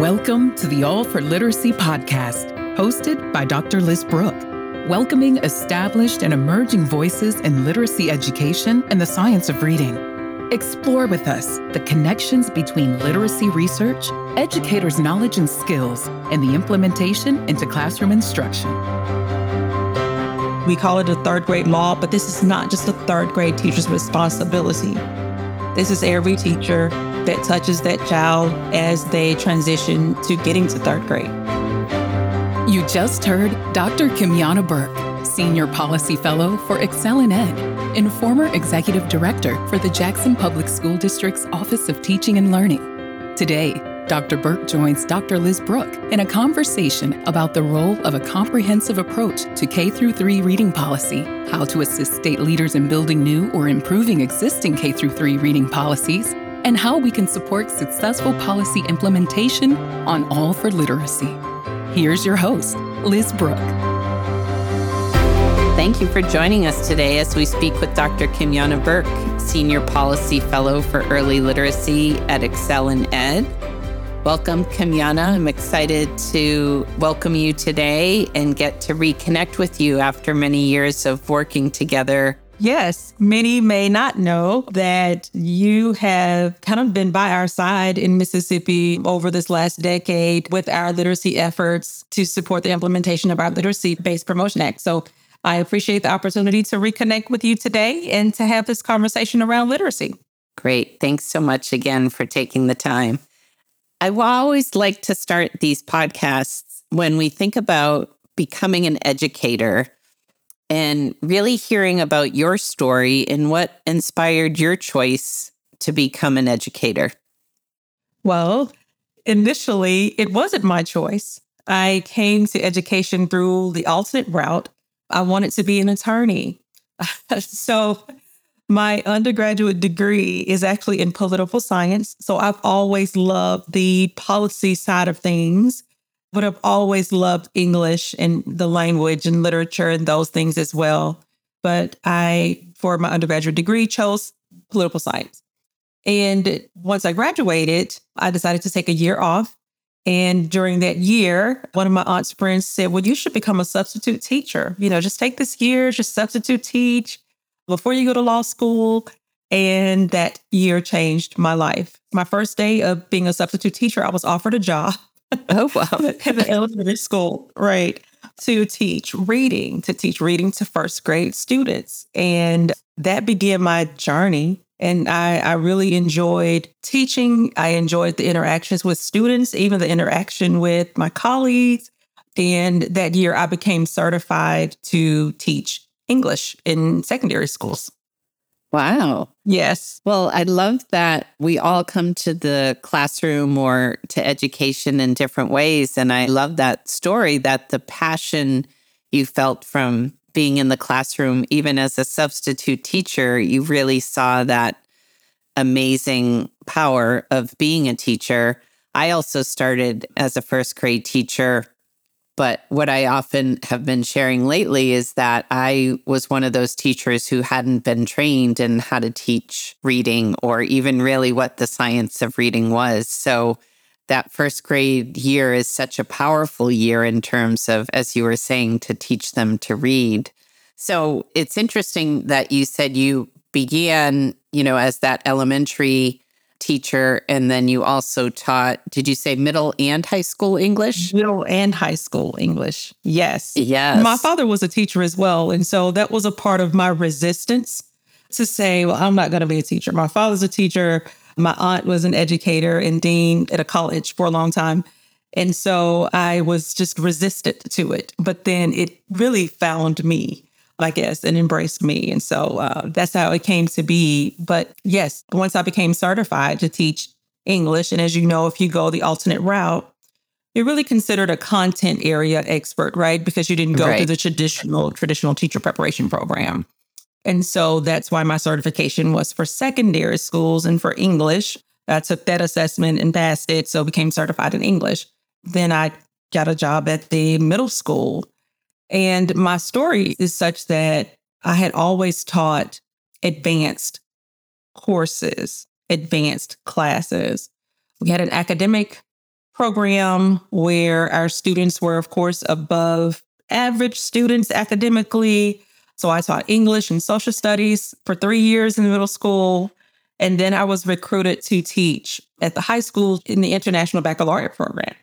Welcome to the All for Literacy podcast, hosted by Dr. Liz Brooke, welcoming established and emerging voices in literacy education and the science of reading. Explore with us the connections between literacy research, educators' knowledge and skills, and the implementation into classroom instruction. We call it a third grade law, but this is not just a third grade teacher's responsibility. This is every teacher that touches that child as they transition to getting to third grade. You just heard Dr. Kymyona Burk, Senior Policy Fellow for ExcelinEd and former Executive Director for the Jackson Public School District's Office of Teaching and Learning. Today, Dr. Burk joins Dr. Liz Brooke in a conversation about the role of a comprehensive approach to K through 3 reading policy, how to assist state leaders in building new or improving existing K through 3 reading policies, and how we can support successful policy implementation on All for Literacy. Here's your host, Liz Brooke. Thank you for joining us today as we speak with Dr. Kymyona Burk, Senior Policy Fellow for Early Literacy at ExcelinEd. Welcome, Kymyona. I'm excited to welcome you today and get to reconnect with you after many years of working together Yes, many may not know that you have kind of been by our side in Mississippi over this last decade with our literacy efforts to support the implementation of our Literacy Based Promotion Act. So I appreciate the opportunity to reconnect with you today and to have this conversation around literacy. Great. Thanks so much again for taking the time. I always like to start these podcasts when we think about becoming an educator and really hearing about your story and what inspired your choice to become an educator. Well, initially, it wasn't my choice. I came to education through the alternate route. I wanted to be an attorney. so, my undergraduate degree is actually in political science. So, I've always loved the policy side of things but I've always loved English and the language and literature and those things as well. But I, for my undergraduate degree, chose political science. And once I graduated, I decided to take a year off. And during that year, one of my aunt's friends said, Well, you should become a substitute teacher. You know, just take this year, just substitute teach before you go to law school. And that year changed my life. My first day of being a substitute teacher, I was offered a job Oh, wow. in the elementary school, right? To teach reading, to teach reading to first grade students. And that began my journey. And I, I really enjoyed teaching. I enjoyed the interactions with students, even the interaction with my colleagues. And that year, I became certified to teach English in secondary schools. Wow. Yes. Well, I love that we all come to the classroom or to education in different ways. And I love that story that the passion you felt from being in the classroom, even as a substitute teacher, you really saw that amazing power of being a teacher. I also started as a first grade teacher but what I often have been sharing lately is that I was one of those teachers who hadn't been trained in how to teach reading or even really what the science of reading was. So that first grade year is such a powerful year in terms of, as you were saying, to teach them to read. So it's interesting that you said you began, you know, as that elementary teacher and then you also taught did you say middle and high school english? Middle and high school english yes. Yes. my father was a teacher as well and so that was a part of my resistance to say well i'm not going to be a teacher. My father's a teacher my aunt was an educator and dean at a college for a long time and so i was just resistant to it but then it really found me I guess, and embraced me. And so uh, that's how it came to be. But yes, once I became certified to teach English, and as you know, if you go the alternate route, you're really considered a content area expert, right? Because you didn't go right. through the traditional traditional teacher preparation program. And so that's why my certification was for secondary schools and for English. I took that assessment and passed it, so became certified in English. Then I got a job at the middle school and my story is such that I had always taught advanced courses, advanced classes. We had an academic program where our students were, of course, above average students academically. So I taught English and social studies for three years in middle school. And then I was recruited to teach at the high school in the International Baccalaureate program.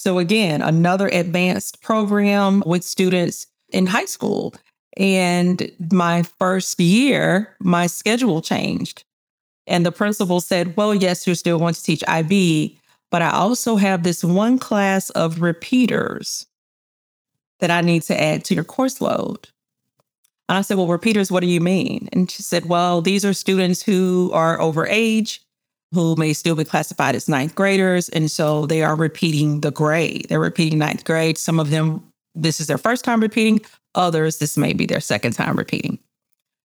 So, again, another advanced program with students in high school. And my first year, my schedule changed. And the principal said, Well, yes, you're still going to teach IB, but I also have this one class of repeaters that I need to add to your course load. And I said, Well, repeaters, what do you mean? And she said, Well, these are students who are over age, who may still be classified as ninth graders. And so they are repeating the grade. They're repeating ninth grade. Some of them, this is their first time repeating. Others, this may be their second time repeating.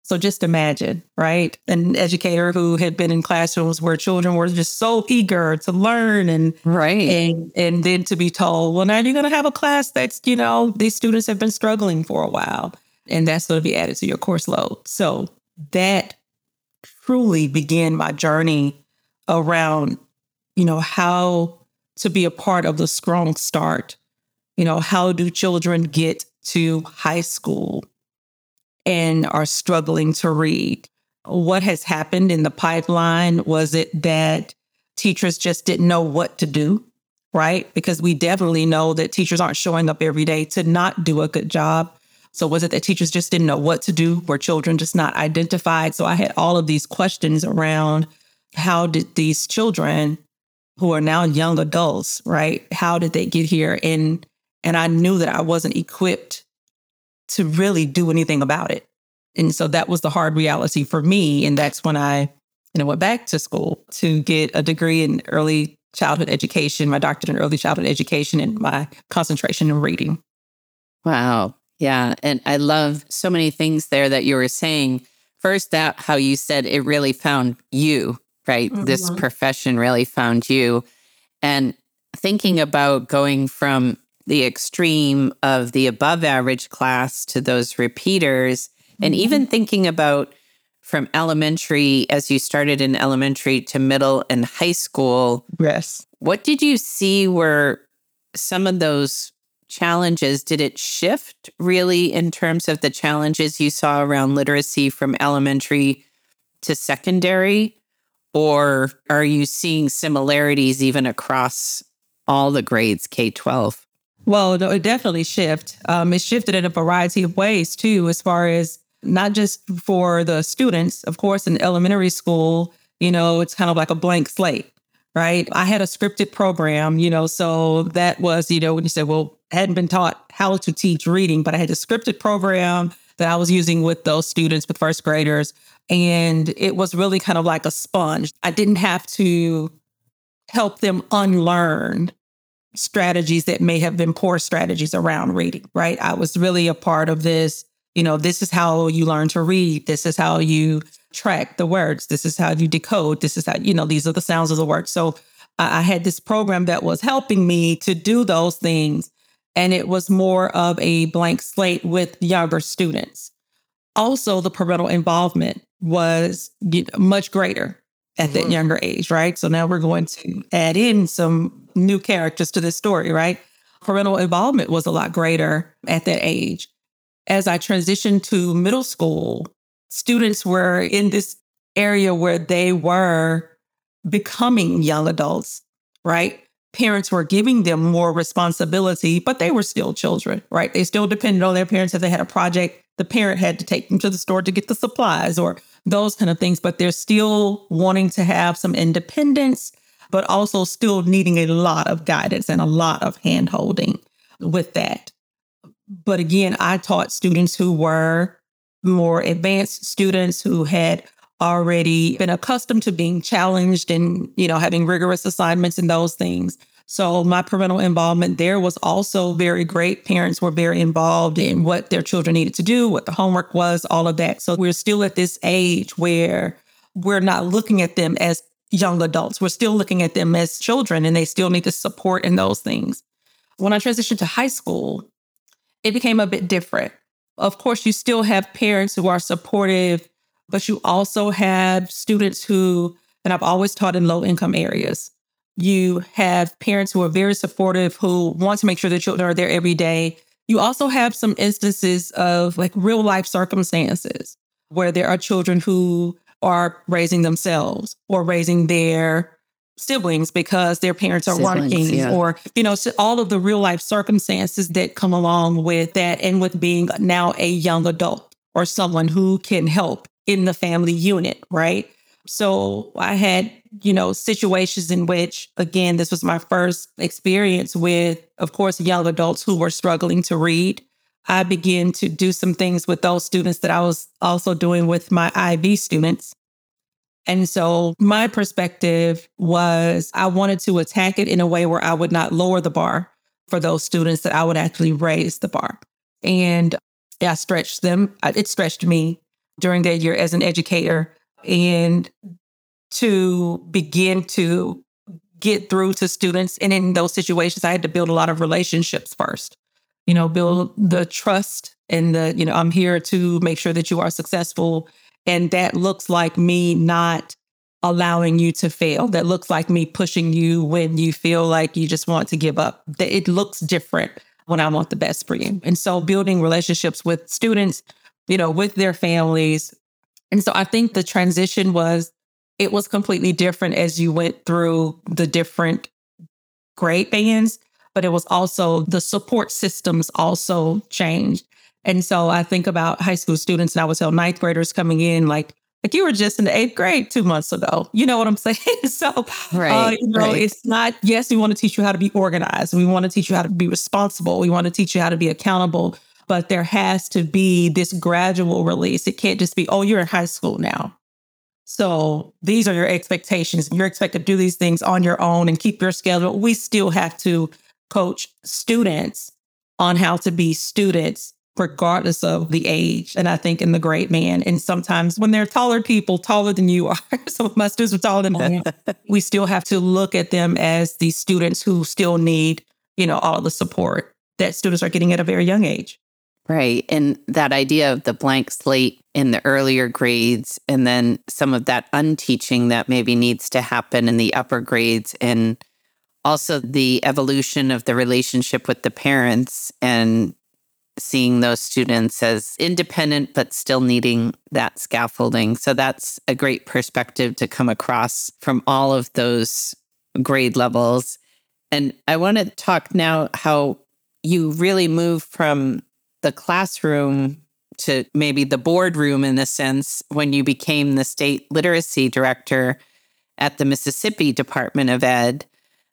So just imagine, right? An educator who had been in classrooms where children were just so eager to learn and right. And and then to be told, well, now you're gonna have a class that's, you know, these students have been struggling for a while. And that's going to be added to your course load. So that truly began my journey around, you know, how to be a part of the strong start. You know, how do children get to high school? and are struggling to read. What has happened in the pipeline? Was it that teachers just didn't know what to do? Right? Because we definitely know that teachers aren't showing up every day to not do a good job. So, was it that teachers just didn't know what to do? Were children just not identified? So, I had all of these questions around how did these children who are now young adults, right? How did they get here? And and I knew that I wasn't equipped to really do anything about it. And so that was the hard reality for me. And that's when I, you know, went back to school to get a degree in early childhood education, my doctorate in early childhood education, and my concentration in reading. Wow. Yeah. And I love so many things there that you were saying. First, that how you said it really found you, right? Mm-hmm. This profession really found you. And thinking about going from the extreme of the above average class to those repeaters. Mm-hmm. And even thinking about from elementary, as you started in elementary to middle and high school. Yes. What did you see were some of those challenges? Did it shift really in terms of the challenges you saw around literacy from elementary to secondary? Or are you seeing similarities even across all the grades K 12? Well, it definitely shift. Um, it shifted in a variety of ways too, as far as not just for the students. Of course, in elementary school, you know, it's kind of like a blank slate, right? I had a scripted program, you know, so that was, you know, when you said, well, I hadn't been taught how to teach reading, but I had a scripted program that I was using with those students, with first graders. And it was really kind of like a sponge. I didn't have to help them unlearn strategies that may have been poor strategies around reading, right? I was really a part of this. You know, this is how you learn to read. This is how you track the words. This is how you decode. This is how, you know, these are the sounds of the word. So I, I had this program that was helping me to do those things. And it was more of a blank slate with younger students. Also, the parental involvement was much greater at that mm-hmm. younger age, right? So now we're going to add in some new characters to this story, right? Parental involvement was a lot greater at that age. As I transitioned to middle school, students were in this area where they were becoming young adults, right? Parents were giving them more responsibility, but they were still children, right? They still depended on their parents. If they had a project, the parent had to take them to the store to get the supplies or those kind of things, but they're still wanting to have some independence but also still needing a lot of guidance and a lot of hand holding with that. But again, I taught students who were more advanced students who had already been accustomed to being challenged and, you know, having rigorous assignments and those things. So my parental involvement there was also very great. Parents were very involved in what their children needed to do, what the homework was, all of that. So we're still at this age where we're not looking at them as young adults. We're still looking at them as children and they still need the support in those things. When I transitioned to high school, it became a bit different. Of course, you still have parents who are supportive, but you also have students who, and I've always taught in low income areas. You have parents who are very supportive, who want to make sure their children are there every day. You also have some instances of like real life circumstances where there are children who are raising themselves or raising their siblings because their parents are siblings, working yeah. or you know all of the real life circumstances that come along with that and with being now a young adult or someone who can help in the family unit right? So i had you know situations in which again this was my first experience with of course young adults who were struggling to read. I began to do some things with those students that i was also doing with my ib students and so my perspective was I wanted to attack it in a way where I would not lower the bar for those students, that I would actually raise the bar. And I stretched them. Uh, it stretched me during that year as an educator. And to begin to get through to students. And in those situations, I had to build a lot of relationships first, you know, build the trust and the, you know, I'm here to make sure that you are successful and that looks like me not allowing you to fail. That looks like me pushing you when you feel like you just want to give up. It looks different when I want the best for you. And so building relationships with students, you know, with their families. And so I think the transition was it was completely different as you went through the different grade bands, but it was also the support systems also changed. And so I think about high school students, and I would tell ninth graders coming in, like, like you were just in the eighth grade two months ago. You know what I'm saying? so, uh, right, uh, you know, right. it's not, yes, we want to teach you how to be organized. We want to teach you how to be responsible. We want to teach you how to be accountable. But there has to be this gradual release. It can't just be, oh, you're in high school now. So these are your expectations. You're expected to do these things on your own and keep your schedule. We still have to coach students on how to be students regardless of the age. And I think in the great man, and sometimes when they're taller people, taller than you are, some of my students are taller than oh, me, we still have to look at them as these students who still need, you know, all the support that students are getting at a very young age. Right. And that idea of the blank slate in the earlier grades, and then some of that unteaching that maybe needs to happen in the upper grades, and also the evolution of the relationship with the parents and seeing those students as independent, but still needing that scaffolding. So that's a great perspective to come across from all of those grade levels. And I want to talk now how you really move from the classroom to maybe the boardroom in a sense when you became the state literacy director at the Mississippi Department of Ed.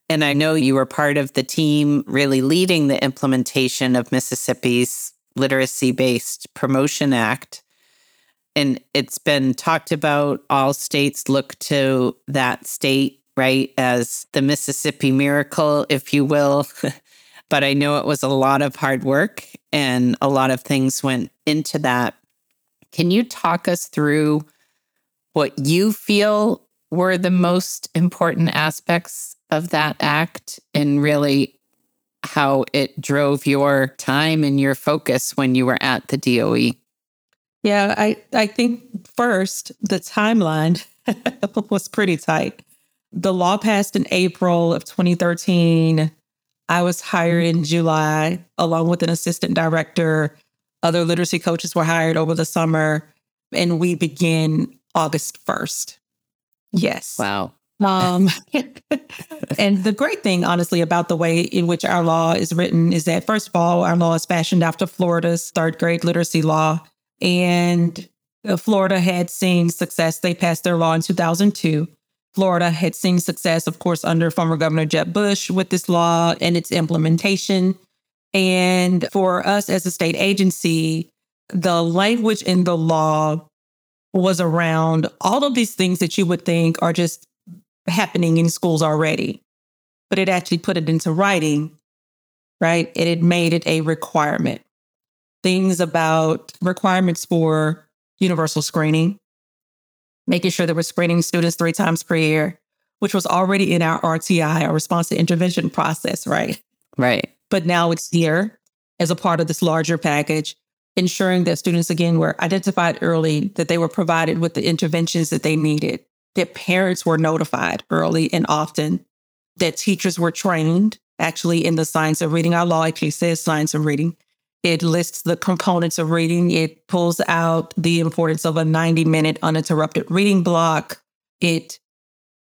And I know you were part of the team really leading the implementation of Mississippi's literacy based promotion act. And it's been talked about all states look to that state, right, as the Mississippi miracle, if you will. but I know it was a lot of hard work and a lot of things went into that. Can you talk us through what you feel were the most important aspects of that act and really how it drove your time and your focus when you were at the DOE? Yeah, I, I think first, the timeline was pretty tight. The law passed in April of 2013. I was hired in mm-hmm. July along with an assistant director. Other literacy coaches were hired over the summer, and we begin August 1st. Yes. Wow. Um, and the great thing, honestly, about the way in which our law is written is that, first of all, our law is fashioned after Florida's third grade literacy law. And uh, Florida had seen success. They passed their law in 2002. Florida had seen success, of course, under former Governor Jeb Bush with this law and its implementation. And for us as a state agency, the language in the law was around all of these things that you would think are just happening in schools already, but it actually put it into writing, right? And it made it a requirement. Things about requirements for universal screening, making sure that we're screening students three times per year, which was already in our RTI, our response to intervention process, right? Right. But now it's here as a part of this larger package, ensuring that students, again, were identified early, that they were provided with the interventions that they needed, that parents were notified early and often, that teachers were trained actually in the science of reading. Our law actually says science of reading. It lists the components of reading. It pulls out the importance of a 90 minute uninterrupted reading block. It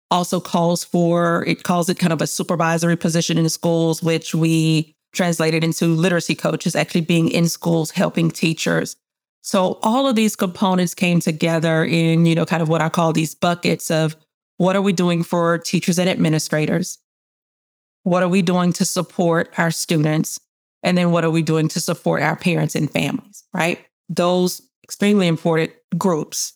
also calls for, it calls it kind of a supervisory position in schools, which we translated into literacy coaches, actually being in schools helping teachers. So all of these components came together in, you know, kind of what I call these buckets of what are we doing for teachers and administrators? What are we doing to support our students? And then what are we doing to support our parents and families, right? Those extremely important groups.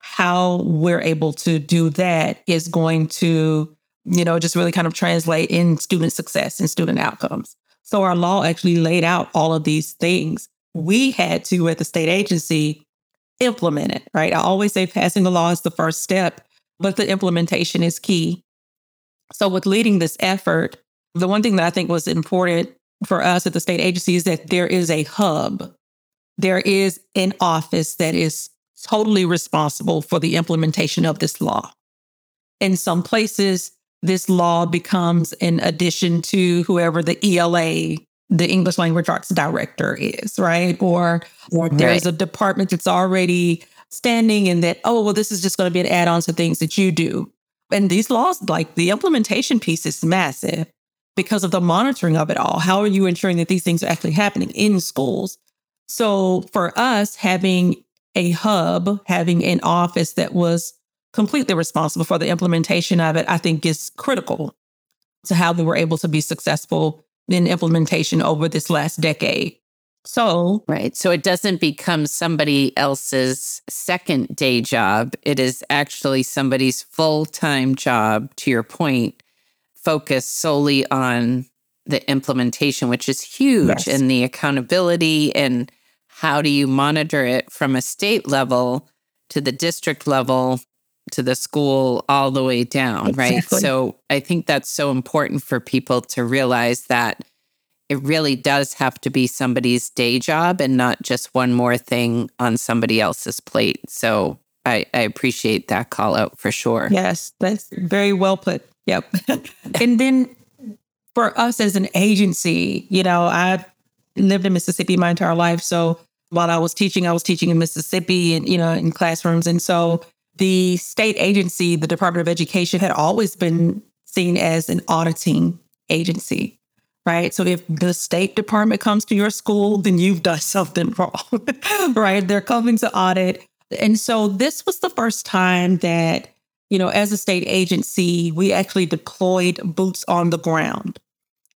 How we're able to do that is going to, you know, just really kind of translate in student success and student outcomes. So our law actually laid out all of these things. We had to, at the state agency, implement it, right? I always say passing the law is the first step, but the implementation is key. So, with leading this effort, the one thing that I think was important for us at the state agency is that there is a hub. There is an office that is totally responsible for the implementation of this law. In some places, this law becomes an addition to whoever the ELA, the English language arts director is, right? Or, or there's right. a department that's already standing and that, oh, well, this is just going to be an add on to things that you do. And these laws, like the implementation piece is massive because of the monitoring of it all. How are you ensuring that these things are actually happening in schools? So for us, having a hub, having an office that was completely responsible for the implementation of it, I think is critical to how we were able to be successful in implementation over this last decade. So, right. So it doesn't become somebody else's second day job. It is actually somebody's full time job, to your point, focused solely on the implementation, which is huge, yes. and the accountability and how do you monitor it from a state level to the district level to the school all the way down, exactly. right? So I think that's so important for people to realize that it really does have to be somebody's day job and not just one more thing on somebody else's plate. So I, I appreciate that call out for sure. Yes, that's very well put. Yep. and then for us as an agency, you know, I lived in Mississippi my entire life. So while I was teaching, I was teaching in Mississippi and, you know, in classrooms. And so the state agency, the Department of Education, had always been seen as an auditing agency, right? So if the State Department comes to your school, then you've done something wrong, right? They're coming to audit. And so this was the first time that you know, as a state agency, we actually deployed boots on the ground.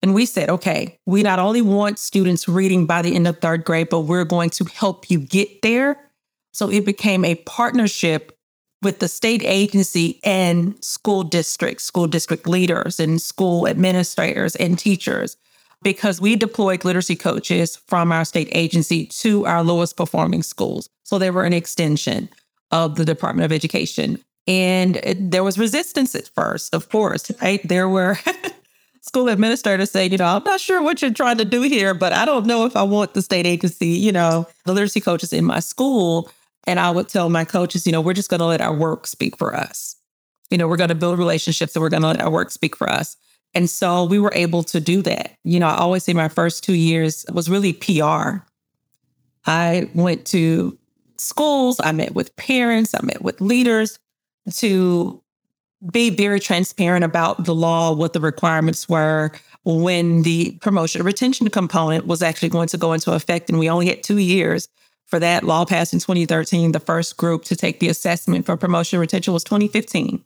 And we said, okay, we not only want students reading by the end of third grade, but we're going to help you get there. So it became a partnership with the state agency and school districts, school district leaders, and school administrators and teachers, because we deployed literacy coaches from our state agency to our lowest performing schools. So they were an extension of the Department of Education. And it, there was resistance at first, of course, right? There were school administrators saying, you know, I'm not sure what you're trying to do here, but I don't know if I want the state agency, you know, the literacy coaches in my school. And I would tell my coaches, you know, we're just going to let our work speak for us. You know, we're going to build relationships and we're going to let our work speak for us. And so we were able to do that. You know, I always say my first two years was really PR. I went to schools, I met with parents, I met with leaders, to be very transparent about the law, what the requirements were when the promotion retention component was actually going to go into effect. And we only had two years for that. Law passed in 2013. The first group to take the assessment for promotion retention was 2015.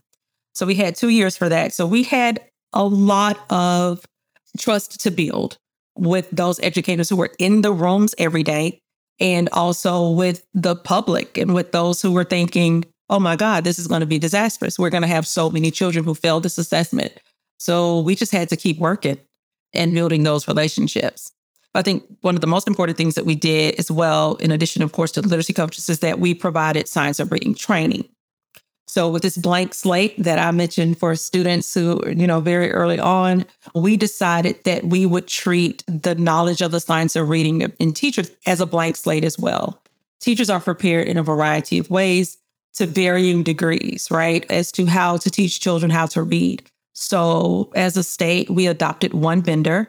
So we had two years for that. So we had a lot of trust to build with those educators who were in the rooms every day and also with the public and with those who were thinking, oh my God, this is going to be disastrous. We're going to have so many children who fail this assessment. So we just had to keep working and building those relationships. I think one of the most important things that we did as well, in addition, of course, to the literacy coaches, is that we provided science of reading training. So with this blank slate that I mentioned for students who, you know, very early on, we decided that we would treat the knowledge of the science of reading in teachers as a blank slate as well. Teachers are prepared in a variety of ways to varying degrees, right, as to how to teach children how to read. So, as a state, we adopted one vendor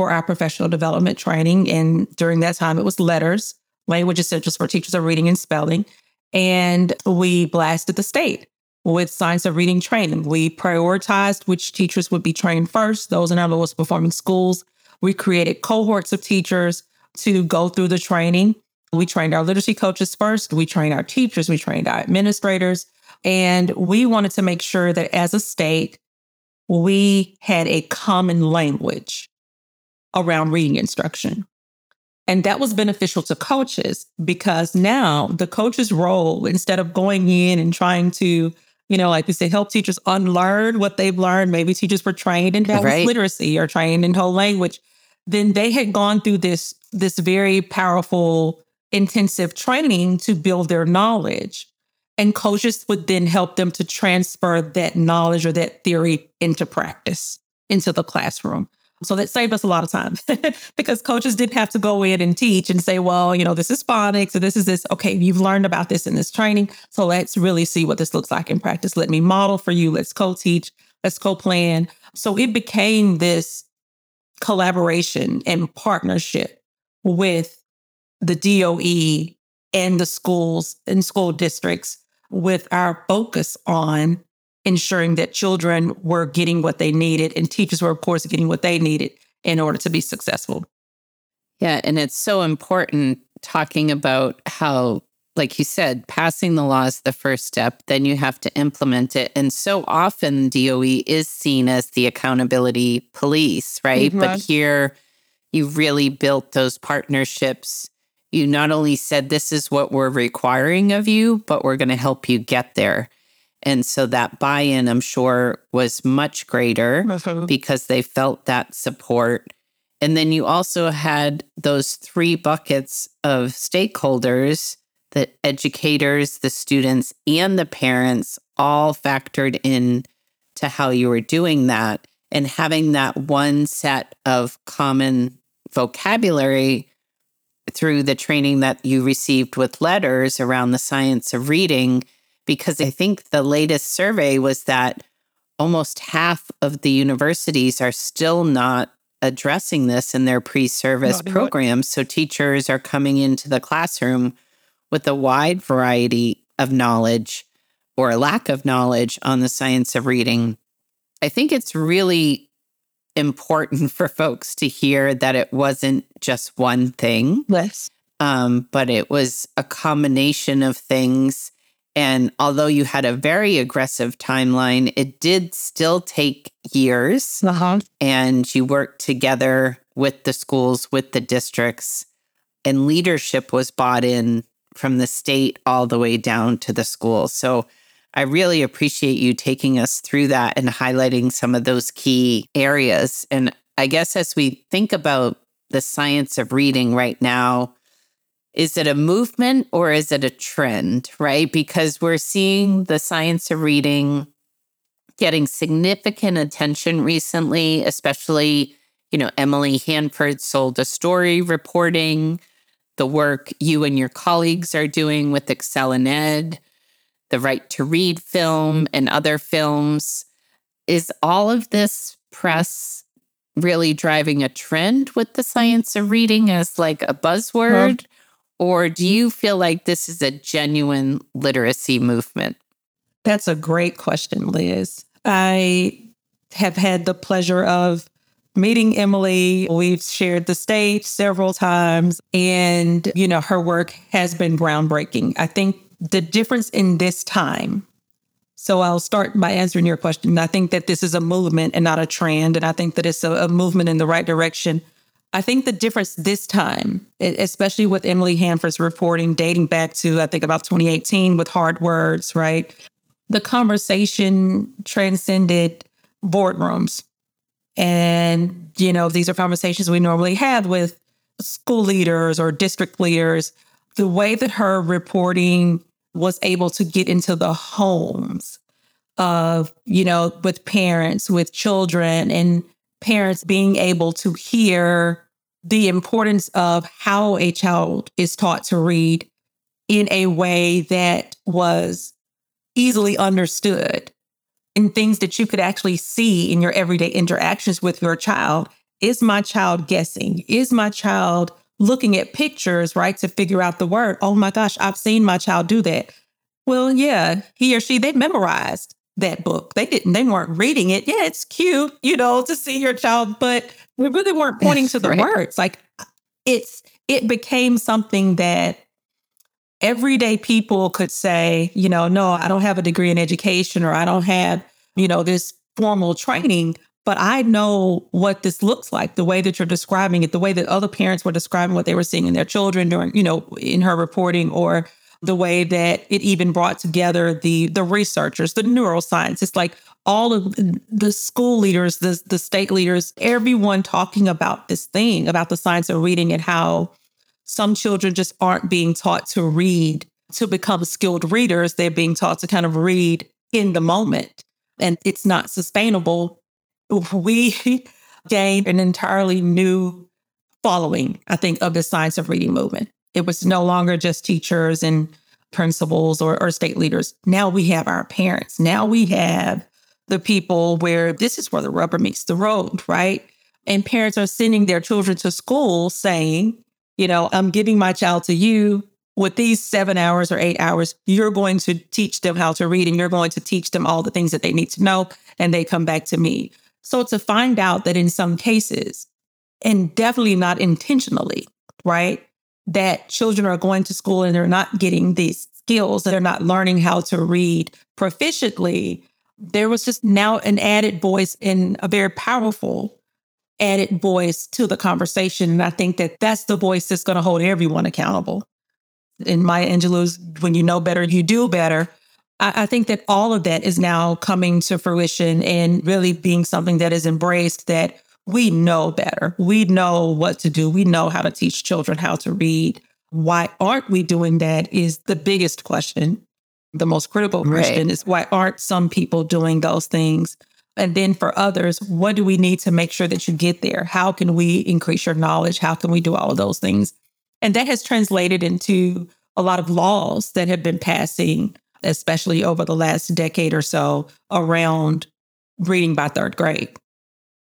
for our professional development training. And during that time, it was LETRS, Language Essentials for Teachers of Reading and Spelling. And we blasted the state with science of reading training. We prioritized which teachers would be trained first, those in our lowest performing schools. We created cohorts of teachers to go through the training. We trained our literacy coaches first, we trained our teachers, we trained our administrators. And we wanted to make sure that as a state, we had a common language around reading instruction. And that was beneficial to coaches because now the coach's role, instead of going in and trying to, you know, like we say, help teachers unlearn what they've learned, maybe teachers were trained in right. literacy or trained in whole language, then they had gone through this, this very powerful, intensive training to build their knowledge. And coaches would then help them to transfer that knowledge or that theory into practice, into the classroom. So that saved us a lot of time because coaches didn't have to go in and teach and say, well, you know, this is phonics or this is this. Okay, you've learned about this in this training. So let's really see what this looks like in practice. Let me model for you. Let's co teach. Let's co plan. So it became this collaboration and partnership with the DOE and the schools and school districts with our focus on ensuring that children were getting what they needed and teachers were, of course, getting what they needed in order to be successful. Yeah. And it's so important talking about how, like you said, passing the law is the first step, then you have to implement it. And so often DOE is seen as the accountability police, right? Mm-hmm. But here you really built those partnerships. You not only said, This is what we're requiring of you, but we're going to help you get there. And so that buy in, I'm sure, was much greater mm-hmm. because they felt that support. And then you also had those three buckets of stakeholders the educators, the students, and the parents all factored in to how you were doing that. And having that one set of common vocabulary through the training that you received with LETRS around the science of reading because I think the latest survey was that almost half of the universities are still not addressing this in their pre service programs. So teachers are coming into the classroom with a wide variety of knowledge or a lack of knowledge on the science of reading. I think it's really important for folks to hear that it wasn't just one thing. Yes. Um, but it was a combination of things and although you had a very aggressive timeline, it did still take years. Uh-huh. And you worked together with the schools, with the districts, and leadership was bought in from the state all the way down to the school. So I really appreciate you taking us through that and highlighting some of those key areas. And I guess as we think about the science of reading right now, is it a movement or is it a trend, right? Because we're seeing the science of reading getting significant attention recently, especially, you know, Emily Hanford sold a story reporting the work you and your colleagues are doing with ExcelinEd, the Right to Read film, and other films. Is all of this press really driving a trend with the science of reading as like a buzzword? Or do mm. you feel like this is a genuine literacy movement? That's a great question, Liz. I have had the pleasure of meeting Emily. We've shared the stage several times, and, you know, her work has been groundbreaking. I think the difference in this time, so I'll start by answering your question. I think that this is a movement and not a trend, and I think that it's a, a movement in the right direction I think the difference this time, especially with Emily Hanford's reporting dating back to, I think, about 2018 with hard words, right? The conversation transcended boardrooms. And, you know, these are conversations we normally have with school leaders or district leaders. The way that her reporting was able to get into the homes of, you know, with parents, with children, and parents being able to hear the importance of how a child is taught to read in a way that was easily understood in things that you could actually see in your everyday interactions with your child. Is my child guessing? Is my child looking at pictures, right, to figure out the word? Oh my gosh, I've seen my child do that. Well, yeah, he or she, they memorized that book. They didn't, they weren't reading it. Yeah, it's cute, you know, to see your child, but we really weren't pointing to the right. words. Like it's, it became something that everyday people could say, you know, no, I don't have a degree in education or I don't have, you know, this formal training, but I know what this looks like, the way that you're describing it, the way that other parents were describing what they were seeing in their children during, you know, in her reporting or the way that it even brought together the the researchers, the neuroscience. It's like all of the school leaders, the, the state leaders, everyone talking about this thing, about the science of reading and how some children just aren't being taught to read to become skilled readers. They're being taught to kind of read in the moment. And it's not sustainable. We gained an entirely new following, I think, of the science of reading movement. It was no longer just teachers and principals or, or state leaders. Now we have our parents. Now we have the people where this is where the rubber meets the road, right? And parents are sending their children to school saying, you know, I'm giving my child to you with these seven hours or eight hours. You're going to teach them how to read and you're going to teach them all the things that they need to know. And they come back to me. So to find out that in some cases, and definitely not intentionally, right? That children are going to school and they're not getting these skills, they're not learning how to read proficiently. There was just now an added voice and a very powerful added voice to the conversation. And I think that that's the voice that's going to hold everyone accountable. In Maya Angelou's When You Know Better, You Do Better, I, I think that all of that is now coming to fruition and really being something that is embraced that we know better. We know what to do. We know how to teach children how to read. Why aren't we doing that is the biggest question. The most critical question right. is why aren't some people doing those things and then for others, what do we need to make sure that you get there? How can we increase your knowledge? How can we do all of those things? And that has translated into a lot of laws that have been passing, especially over the last decade or so, around reading by third grade.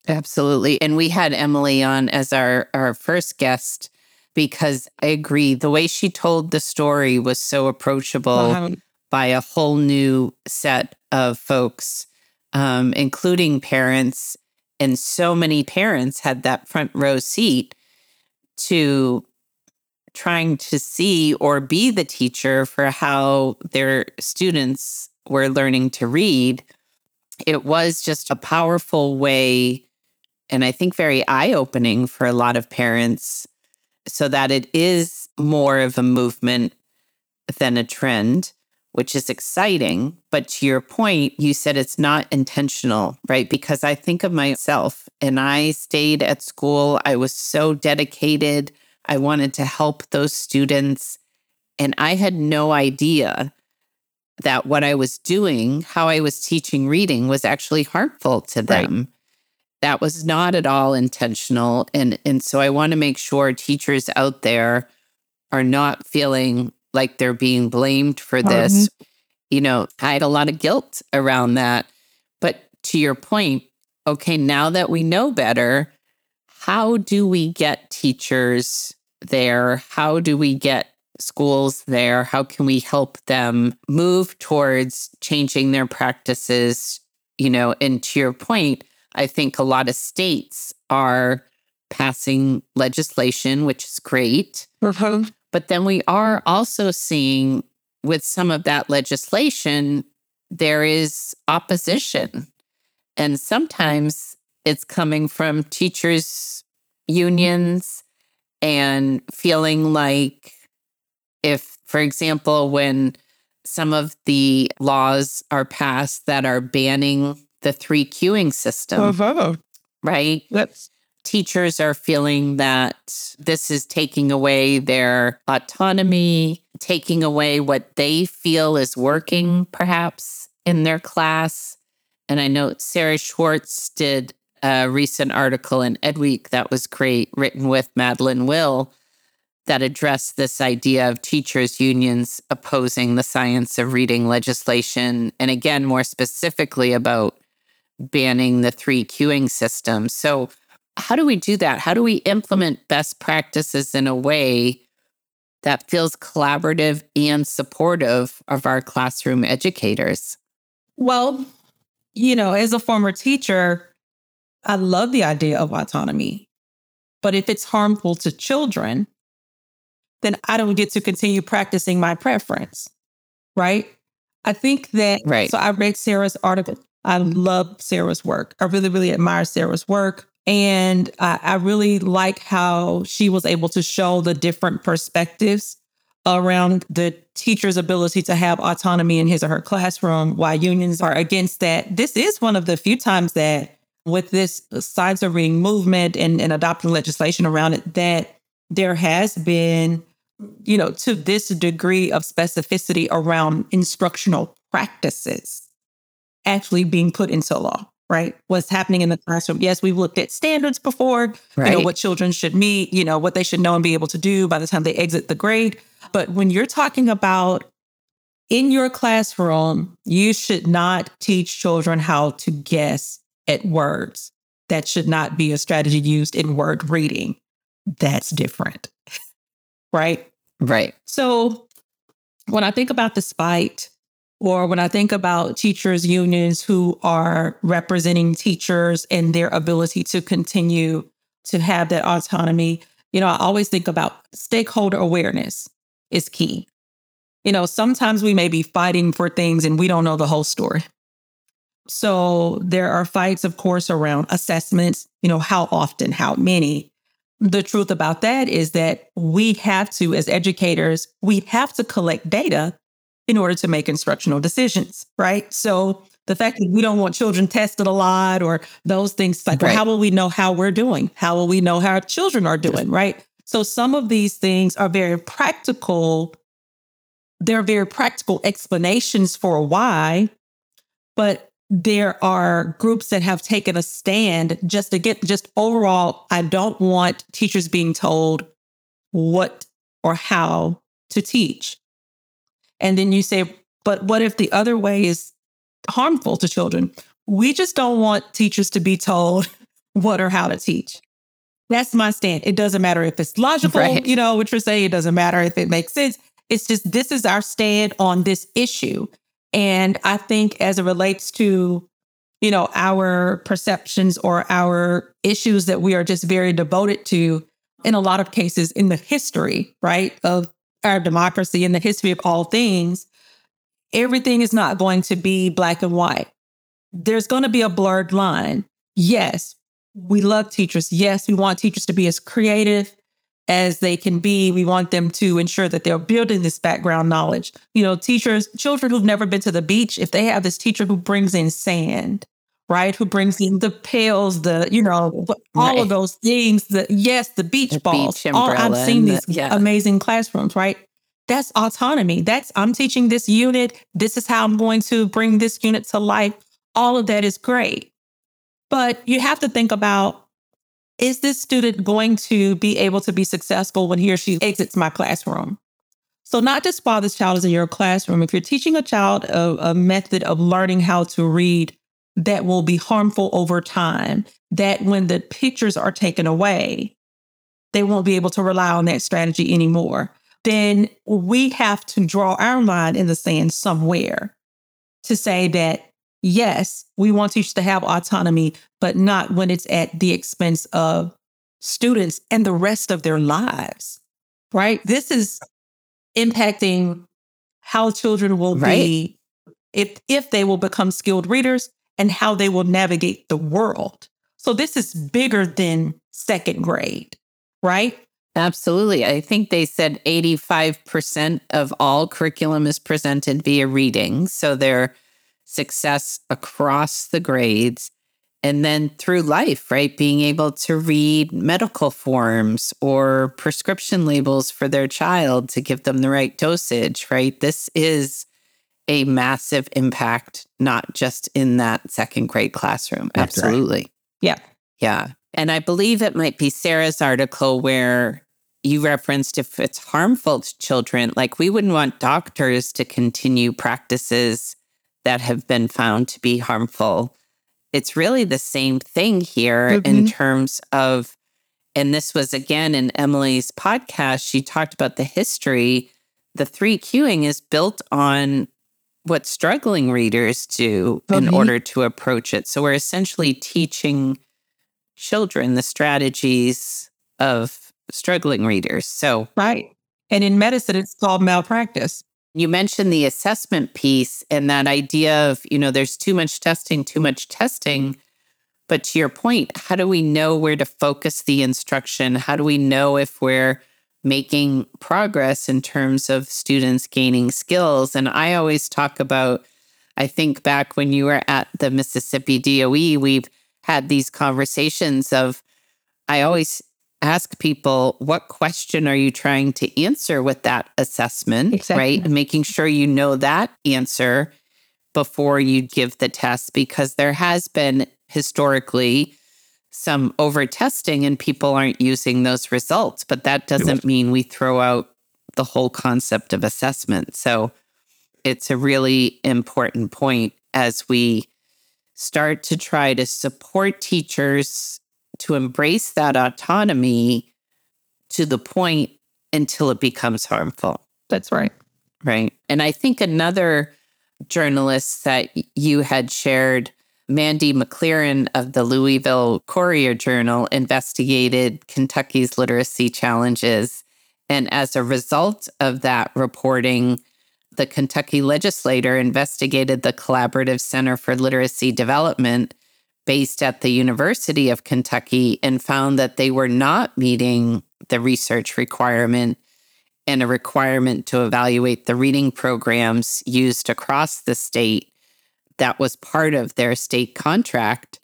Absolutely. And we had Emily on as our, our first guest because I agree. The way she told the story was so approachable uh-huh. by a whole new set of folks um, including parents. And so many parents had that front row seat to trying to see or be the teacher for how their students were learning to read. It was just a powerful way, and I think very eye opening for a lot of parents, so that it is more of a movement than a trend which is exciting. But to your point, you said it's not intentional, right? Because I think of myself and I stayed at school. I was so dedicated. I wanted to help those students. And I had no idea that what I was doing, how I was teaching reading, was actually harmful to them. Right. That was not at all intentional. And, and so I want to make sure teachers out there are not feeling like they're being blamed for this. Mm-hmm. You know, I had a lot of guilt around that. But to your point, okay, now that we know better, how do we get teachers there? How do we get schools there? How can we help them move towards changing their practices? You know, and to your point, I think a lot of states are passing legislation, which is great. Mm-hmm. But then we are also seeing with some of that legislation, there is opposition. And sometimes it's coming from teachers' unions and feeling like if, for example, when some of the laws are passed that are banning the three cueing system, uh-huh. right? That's teachers are feeling that this is taking away their autonomy, taking away what they feel is working, perhaps, in their class. And I know Sarah Schwartz did a recent article in Edweek that was great, written with Madeline Will, that addressed this idea of teachers' unions opposing the science of reading legislation. And again, more specifically about banning the three cueing systems. So, how do we do that? How do we implement best practices in a way that feels collaborative and supportive of our classroom educators? Well, you know, as a former teacher, I love the idea of autonomy. But if it's harmful to children, then I don't get to continue practicing my preference. Right. I think that, right. so I read Sarah's article. I love Sarah's work. I really, really admire Sarah's work. And I, I really like how she was able to show the different perspectives around the teacher's ability to have autonomy in his or her classroom, why unions are against that. This is one of the few times that, with this reading movement and, and adopting legislation around it, that there has been, you know, to this degree of specificity around instructional practices actually being put into law right? What's happening in the classroom. Yes, we've looked at standards before, right. you know, what children should meet, you know, what they should know and be able to do by the time they exit the grade. But when you're talking about in your classroom, you should not teach children how to guess at words. That should not be a strategy used in word reading. That's different. right? Right. So when I think about the spite, or when I think about teachers' unions who are representing teachers and their ability to continue to have that autonomy, you know, I always think about stakeholder awareness is key. You know, sometimes we may be fighting for things and we don't know the whole story. So there are fights, of course, around assessments, you know, how often, how many. The truth about that is that we have to, as educators, we have to collect data in order to make instructional decisions, right? So the fact that we don't want children tested a lot or those things like, right. well, how will we know how we're doing? How will we know how our children are doing, right? So some of these things are very practical. They're very practical explanations for why, but there are groups that have taken a stand just to get just overall, I don't want teachers being told what or how to teach. And then you say, but what if the other way is harmful to children? We just don't want teachers to be told what or how to teach. That's my stand. It doesn't matter if it's logical, right. you know, what you're saying. It doesn't matter if it makes sense. It's just this is our stand on this issue. And I think as it relates to, you know, our perceptions or our issues that we are just very devoted to in a lot of cases in the history, right, of our democracy and the history of all things, everything is not going to be black and white. There's going to be a blurred line. Yes, we love teachers. Yes, we want teachers to be as creative as they can be. We want them to ensure that they're building this background knowledge. You know, teachers, children who've never been to the beach, if they have this teacher who brings in sand, right? Who brings in the pails, the, you know, all right. of those things, the yes, the beach the balls. Beach all, I've seen these the, yeah. amazing classrooms, right? That's autonomy. That's I'm teaching this unit. This is how I'm going to bring this unit to life. All of that is great. But you have to think about is this student going to be able to be successful when he or she exits my classroom? So, not just while this child is in your classroom, if you're teaching a child a, a method of learning how to read that will be harmful over time, that when the pictures are taken away, they won't be able to rely on that strategy anymore. Then we have to draw our line in the sand somewhere to say that, yes, we want teachers to have autonomy, but not when it's at the expense of students and the rest of their lives, right? This is impacting how children will right. be if if they will become skilled readers and how they will navigate the world. So this is bigger than second grade, right? Absolutely. I think they said 85% of all curriculum is presented via reading. So their success across the grades. And then through life, right? Being able to read medical forms or prescription labels for their child to give them the right dosage, right? This is a massive impact, not just in that second grade classroom. That's Absolutely. Right. Yeah. Yeah. And I believe it might be Sarah's article where you referenced if it's harmful to children, like we wouldn't want doctors to continue practices that have been found to be harmful. It's really the same thing here mm-hmm. in terms of, and this was again in Emily's podcast, she talked about the history. The three cueing is built on what struggling readers do in mm-hmm. order to approach it. So we're essentially teaching children the strategies of struggling readers. So, right. And in medicine, it's called malpractice. You mentioned the assessment piece and that idea of, you know, there's too much testing, too much testing. But to your point, how do we know where to focus the instruction? How do we know if we're making progress in terms of students gaining skills? And I always talk about, I think back when you were at the Mississippi DOE, we've had these conversations of, I always ask people, what question are you trying to answer with that assessment? Exactly. Right. And making sure you know that answer before you give the test, because there has been historically some over testing and people aren't using those results. But that doesn't mean we throw out the whole concept of assessment. So it's a really important point as we start to try to support teachers to embrace that autonomy to the point until it becomes harmful. That's right. Right. And I think another journalist that you had shared, Mandy McLaren of the Louisville Courier Journal, investigated Kentucky's literacy challenges. And as a result of that reporting, the Kentucky legislator investigated the Collaborative Center for Literacy Development based at the University of Kentucky and found that they were not meeting the research requirement and a requirement to evaluate the reading programs used across the state that was part of their state contract.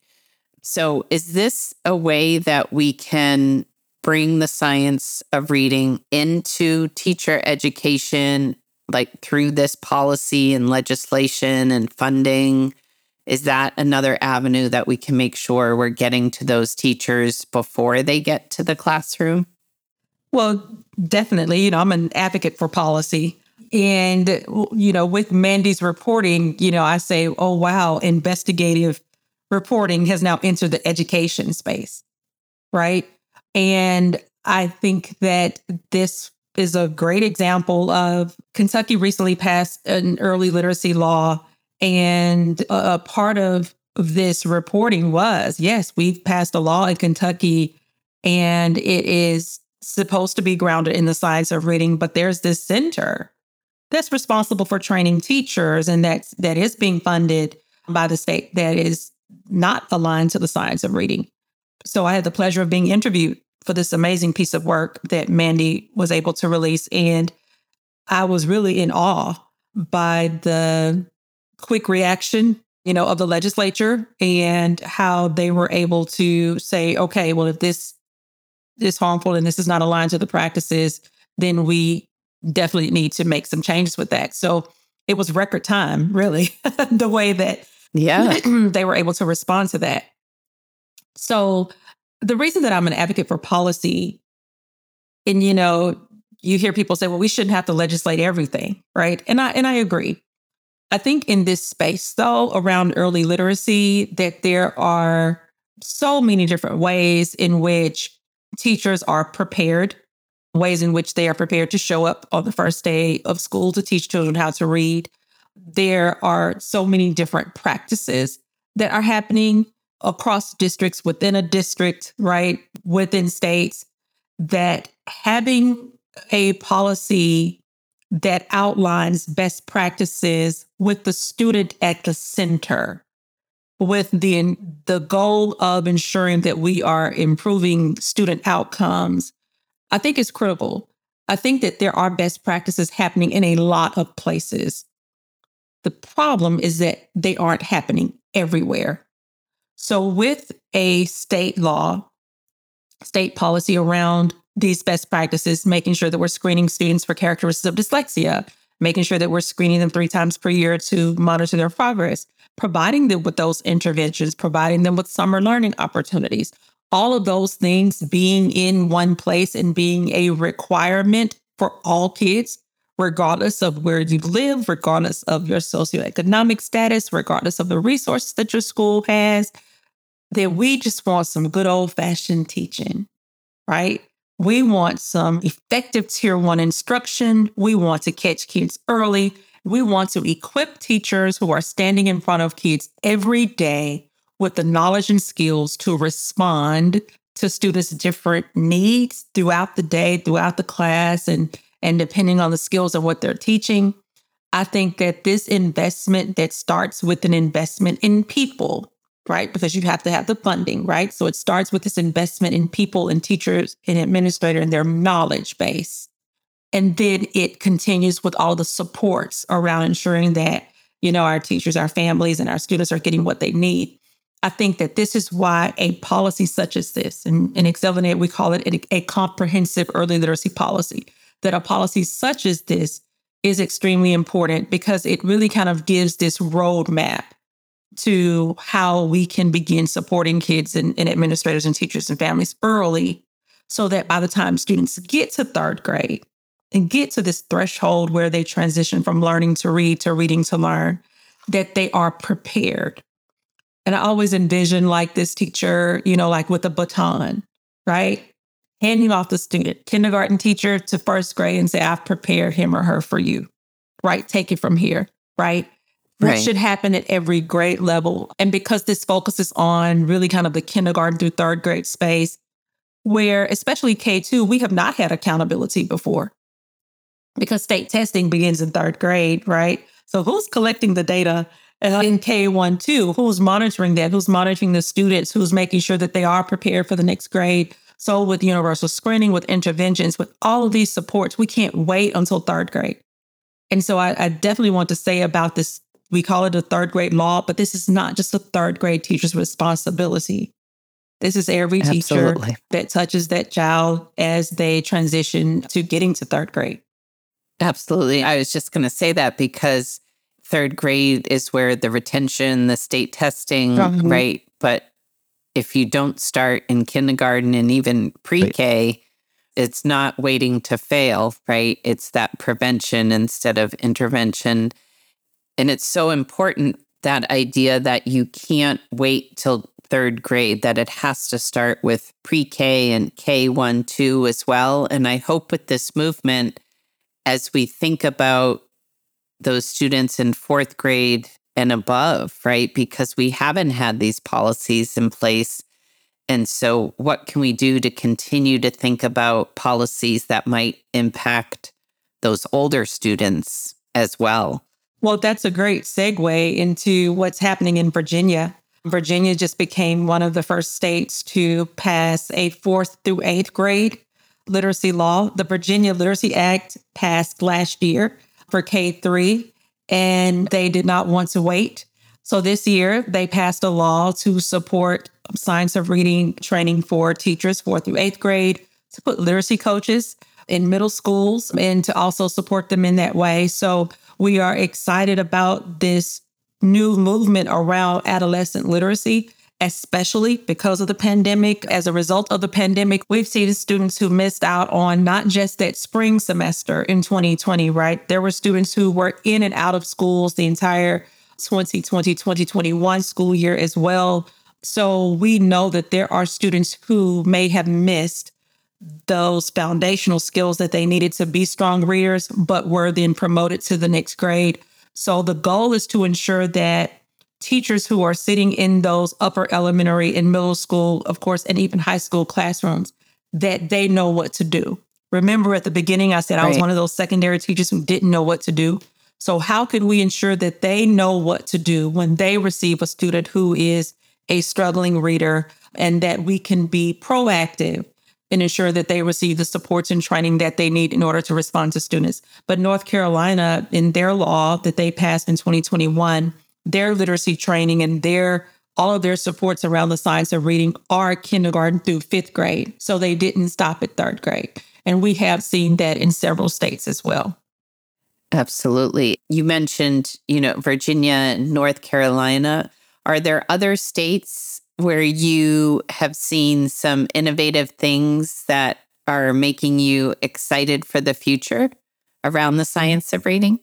So, is this a way that we can bring the science of reading into teacher education, like through this policy and legislation and funding? Is that another avenue that we can make sure we're getting to those teachers before they get to the classroom? Well, definitely. You know, I'm an advocate for policy. And, you know, with Mandy's reporting, you know, I say, oh, wow, investigative reporting has now entered the education space, right? And I think that this is a great example of Kentucky recently passed an early literacy law and a, part of this reporting was yes, we've passed a law in Kentucky and it is supposed to be grounded in the science of reading, but there's this center that's responsible for training teachers and that's that is being funded by the state that is not aligned to the science of reading. So I had the pleasure of being interviewed for this amazing piece of work that Mandy was able to release and I was really in awe by the quick reaction, you know, of the legislature and how they were able to say, okay, well, if this is harmful and this is not aligned to the practices, then we definitely need to make some changes with that. So it was record time, really, the way that yeah they were able to respond to that. So the reason that I'm an advocate for policy, and you know, you hear people say, well, we shouldn't have to legislate everything, right? And I and I agree. I think in this space, though, around early literacy, that there are so many different ways in which teachers are prepared, ways in which they are prepared to show up on the first day of school to teach children how to read. There are so many different practices that are happening across districts, within a district, right, within states, that having a policy that outlines best practices with the student at the center with the the goal of ensuring that we are improving student outcomes i think is critical i think that there are best practices happening in a lot of places the problem is that they aren't happening everywhere so with a state law state policy around these best practices, making sure that we're screening students for characteristics of dyslexia, making sure that we're screening them three times per year to monitor their progress, providing them with those interventions, providing them with summer learning opportunities. All of those things being in one place and being a requirement for all kids, regardless of where you live, regardless of your socioeconomic status, regardless of the resources that your school has, that we just want some good old fashioned teaching, right? We want some effective tier one instruction. We want to catch kids early. We want to equip teachers who are standing in front of kids every day with the knowledge and skills to respond to students' different needs throughout the day, throughout the class, and, and depending on the skills of what they're teaching. I think that this investment that starts with an investment in people right? Because you have to have the funding, right? So it starts with this investment in people and teachers and administrators and their knowledge base. And then it continues with all the supports around ensuring that, you know, our teachers, our families, and our students are getting what they need. I think that this is why a policy such as this, and in ExcelinEd, we call it a, a comprehensive early literacy policy, that a policy such as this is extremely important because it really kind of gives this roadmap to how we can begin supporting kids and, and administrators and teachers and families early so that by the time students get to third grade and get to this threshold where they transition from learning to read to reading to learn, that they are prepared. And I always envision like this teacher, you know, like with a baton, right? Handing off the student, kindergarten teacher to first grade and say, I've prepared him or her for you, right? Take it from here, right? what right. should happen at every grade level. And because this focuses on really kind of the kindergarten through third grade space, where especially K2, we have not had accountability before because state testing begins in third grade, right? So who's collecting the data uh, in K1, 2? Who's monitoring that? Who's monitoring the students? Who's making sure that they are prepared for the next grade? So with universal screening, with interventions, with all of these supports, we can't wait until third grade. And so I, I definitely want to say about this we call it a third grade law, but this is not just a third grade teacher's responsibility. This is every Absolutely. teacher that touches that child as they transition to getting to third grade. Absolutely. I was just going to say that because third grade is where the retention, the state testing, mm-hmm. right? But if you don't start in kindergarten and even pre K, it's not waiting to fail, right? It's that prevention instead of intervention. And it's so important that idea that you can't wait till third grade, that it has to start with pre K and K1, 2 as well. And I hope with this movement, as we think about those students in fourth grade and above, right? Because we haven't had these policies in place. And so, what can we do to continue to think about policies that might impact those older students as well? Well, that's a great segue into what's happening in Virginia. Virginia just became one of the first states to pass a fourth through eighth grade literacy law. The Virginia Literacy Act passed last year for K 3, and they did not want to wait. So this year, they passed a law to support science of reading training for teachers, fourth through eighth grade, to put literacy coaches in middle schools and to also support them in that way. So we are excited about this new movement around adolescent literacy, especially because of the pandemic. As a result of the pandemic, we've seen students who missed out on not just that spring semester in 2020, right? There were students who were in and out of schools the entire 2020 2021 school year as well. So we know that there are students who may have missed those foundational skills that they needed to be strong readers, but were then promoted to the next grade. So the goal is to ensure that teachers who are sitting in those upper elementary and middle school, of course, and even high school classrooms, that they know what to do. Remember at the beginning, I said right. I was one of those secondary teachers who didn't know what to do. So, how could we ensure that they know what to do when they receive a student who is a struggling reader and that we can be proactive and ensure that they receive the supports and training that they need in order to respond to students. But North Carolina, in their law that they passed in 2021, their literacy training and their all of their supports around the science of reading are kindergarten through fifth grade. So they didn't stop at third grade. And we have seen that in several states as well. Absolutely. You mentioned, you know, Virginia, North Carolina. Are there other states where you have seen some innovative things that are making you excited for the future around the science of reading?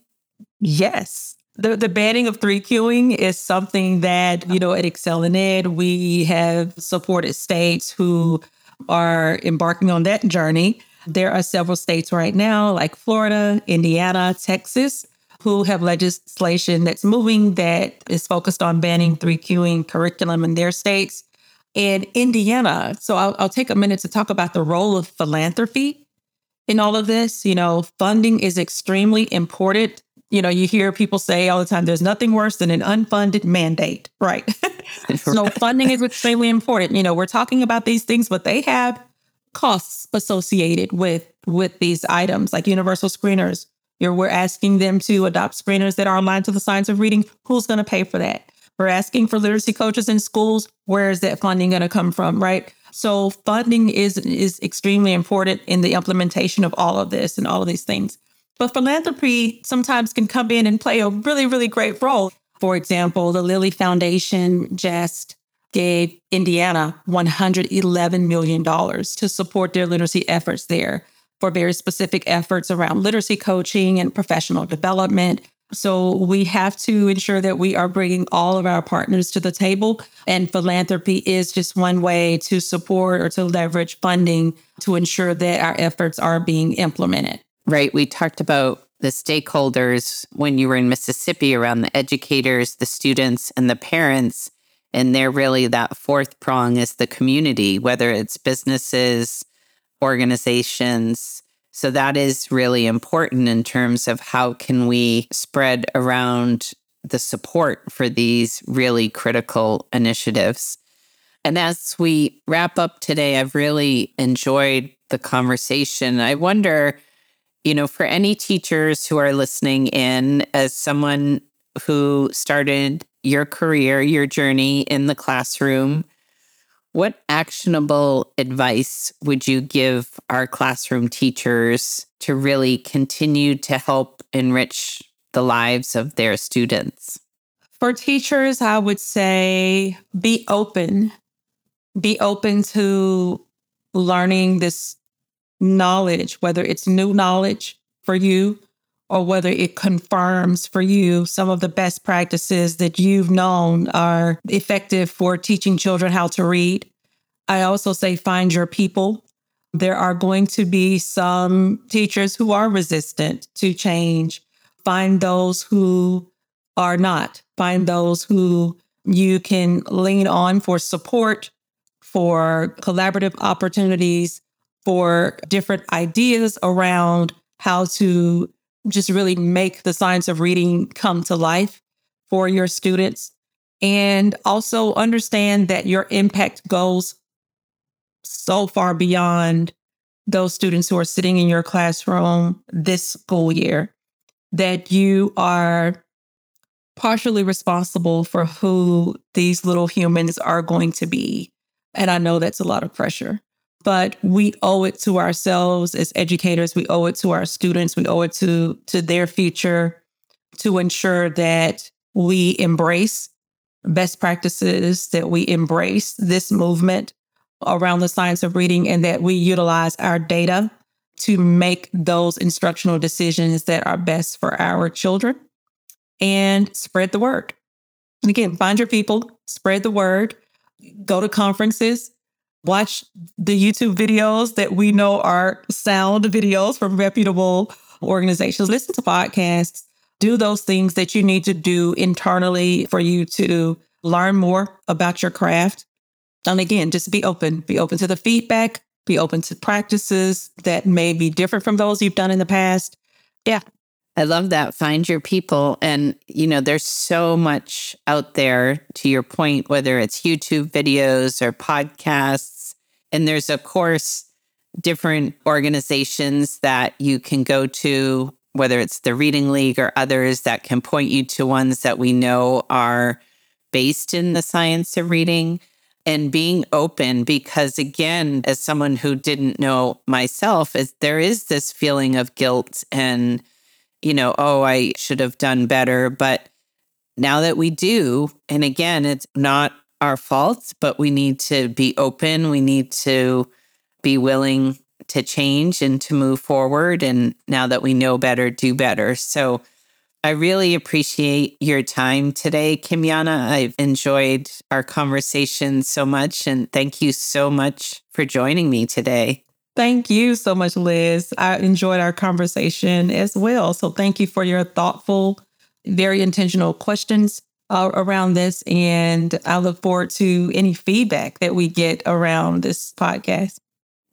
Yes. The, the banning of three cueing is something that, you know, at ExcelinEd, we have supported states who are embarking on that journey. There are several states right now, like Florida, Indiana, Texas, who have legislation that's moving that is focused on banning three cueing curriculum in their states. And Indiana, so I'll, I'll take a minute to talk about the role of philanthropy in all of this. You know, funding is extremely important. You know, you hear people say all the time, there's nothing worse than an unfunded mandate, right? so funding is extremely important. You know, we're talking about these things, but they have costs associated with with these items like universal screeners you're, we're asking them to adopt screeners that are aligned to the science of reading. Who's going to pay for that? We're asking for literacy coaches in schools. Where is that funding going to come from? Right. So funding is is extremely important in the implementation of all of this and all of these things. But philanthropy sometimes can come in and play a really, really great role. For example, the Lilly Foundation just gave Indiana $111 million to support their literacy efforts there for very specific efforts around literacy coaching and professional development. So we have to ensure that we are bringing all of our partners to the table. And philanthropy is just one way to support or to leverage funding to ensure that our efforts are being implemented. Right. We talked about the stakeholders when you were in Mississippi around the educators, the students, and the parents. And they're really that fourth prong is the community, whether it's businesses, organizations. So that is really important in terms of how can we spread around the support for these really critical initiatives. And as we wrap up today, I've really enjoyed the conversation. I wonder, you know, for any teachers who are listening in, as someone who started your career, your journey in the classroom, what actionable advice would you give our classroom teachers to really continue to help enrich the lives of their students? For teachers, I would say be open. Be open to learning this knowledge, whether it's new knowledge for you or whether it confirms for you some of the best practices that you've known are effective for teaching children how to read. I also say find your people. There are going to be some teachers who are resistant to change. Find those who are not. Find those who you can lean on for support, for collaborative opportunities, for different ideas around how to just really make the science of reading come to life for your students. And also understand that your impact goes so far beyond those students who are sitting in your classroom this school year that you are partially responsible for who these little humans are going to be. And I know that's a lot of pressure but we owe it to ourselves as educators. We owe it to our students. We owe it to to their future to ensure that we embrace best practices that we embrace this movement around the science of reading and that we utilize our data to make those instructional decisions that are best for our children and spread the word. Again find your people spread the word go to conferences watch the YouTube videos that we know are sound videos from reputable organizations, listen to podcasts, do those things that you need to do internally for you to learn more about your craft. And again, just be open, be open to the feedback, be open to practices that may be different from those you've done in the past. Yeah. I love that. Find your people. And, you know, there's so much out there to your point, whether it's YouTube videos or podcasts and there's, of course, different organizations that you can go to, whether it's the Reading League or others that can point you to ones that we know are based in the science of reading. And being open because again as someone who didn't know myself is there is this feeling of guilt and you know oh I should have done better. But now that we do and again it's not our fault, but we need to be open. We need to be willing to change and to move forward. And now that we know better, do better. So I really appreciate your time today, Kymyona. I've enjoyed our conversation so much. And thank you so much for joining me today. Thank you so much, Liz. I enjoyed our conversation as well. So thank you for your thoughtful, very intentional questions uh, around this. And I look forward to any feedback that we get around this podcast.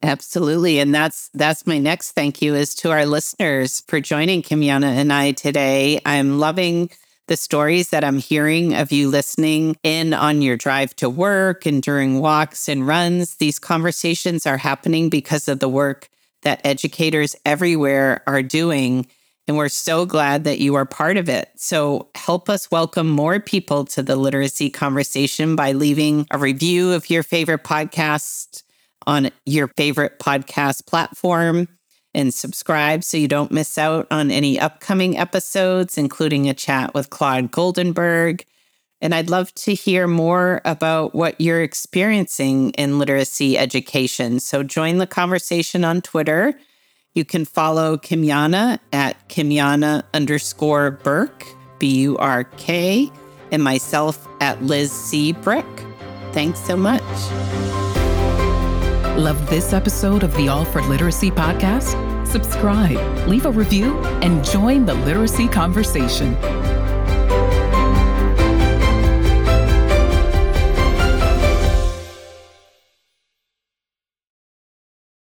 Absolutely. And that's that's my next thank you is to our listeners for joining Kymyona and I today. I'm loving the stories that I'm hearing of you listening in on your drive to work and during walks and runs. These conversations are happening because of the work that educators everywhere are doing. And we're so glad that you are part of it. So help us welcome more people to the literacy conversation by leaving a review of your favorite podcast on your favorite podcast platform and subscribe so you don't miss out on any upcoming episodes, including a chat with Claude Goldenberg. And I'd love to hear more about what you're experiencing in literacy education. So join the conversation on Twitter. You can follow Kymyona at Kymyona underscore Burk, B U R K, and myself at Liz C. Brooke. Thanks so much. Love this episode of the All for Literacy podcast? Subscribe, leave a review, and join the literacy conversation.